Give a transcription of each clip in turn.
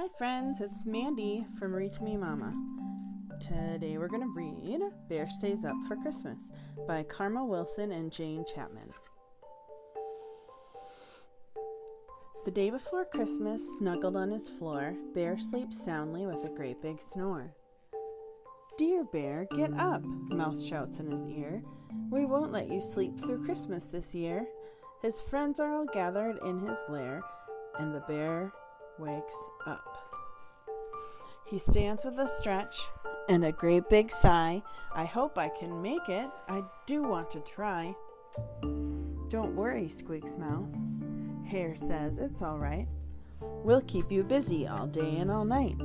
Hi, friends, it's Mandy from Read to Me Mama. Today we're going to read Bear Stays Up for Christmas by Karma Wilson and Jane Chapman. The day before Christmas, snuggled on his floor, Bear sleeps soundly with a great big snore. Dear Bear, get up, Mouse shouts in his ear. We won't let you sleep through Christmas this year. His friends are all gathered in his lair, and the bear wakes up. He stands with a stretch and a great big sigh. I hope I can make it. I do want to try. Don't worry, squeaks Mouse. Hare says it's all right. We'll keep you busy all day and all night.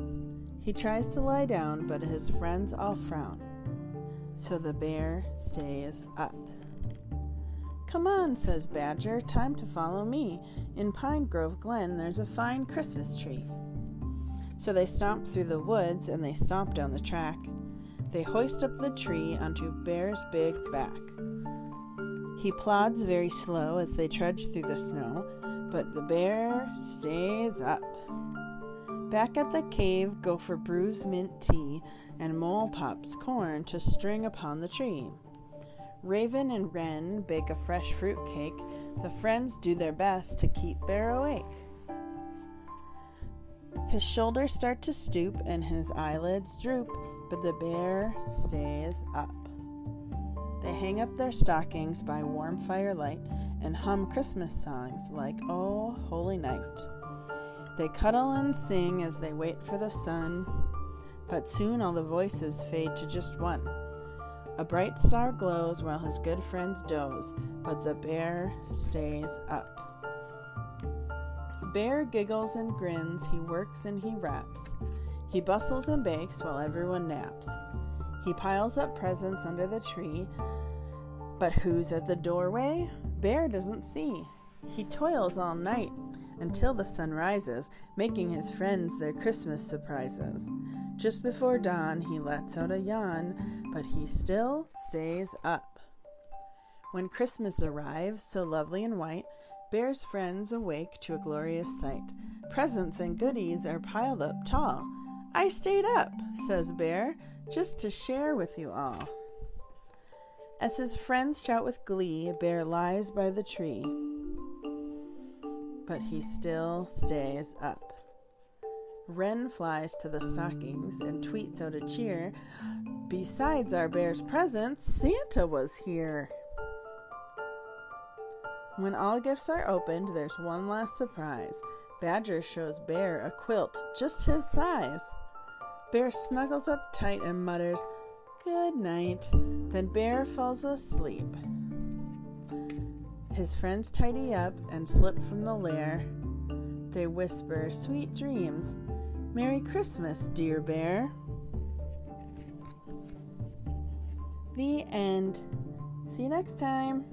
He tries to lie down, but his friends all frown. So the bear stays up. Come on, says Badger, time to follow me. In Pine Grove Glen, there's a fine Christmas tree. So they stomp through the woods and they stomp down the track. They hoist up the tree onto Bear's big back. He plods very slow as they trudge through the snow, but the bear stays up. Back at the cave, Gopher brews mint tea, and Mole pops corn to string upon the tree. Raven and Wren bake a fresh fruit cake. The friends do their best to keep Bear awake. His shoulders start to stoop and his eyelids droop, but the bear stays up. They hang up their stockings by warm firelight and hum Christmas songs like Oh Holy Night. They cuddle and sing as they wait for the sun, but soon all the voices fade to just one. A bright star glows while his good friends doze, but the bear stays up. Bear giggles and grins, he works and he wraps. He bustles and bakes while everyone naps. He piles up presents under the tree, but who's at the doorway? Bear doesn't see. He toils all night until the sun rises, making his friends their Christmas surprises. Just before dawn, he lets out a yawn, but he still stays up. When Christmas arrives, so lovely and white, Bear's friends awake to a glorious sight. Presents and goodies are piled up tall. I stayed up, says Bear, just to share with you all. As his friends shout with glee, Bear lies by the tree, but he still stays up. Wren flies to the stockings and tweets out a cheer. Besides our bear's presents, Santa was here. When all gifts are opened, there's one last surprise. Badger shows Bear a quilt just his size. Bear snuggles up tight and mutters, Good night. Then Bear falls asleep. His friends tidy up and slip from the lair. They whisper sweet dreams Merry Christmas, dear bear. The end. See you next time.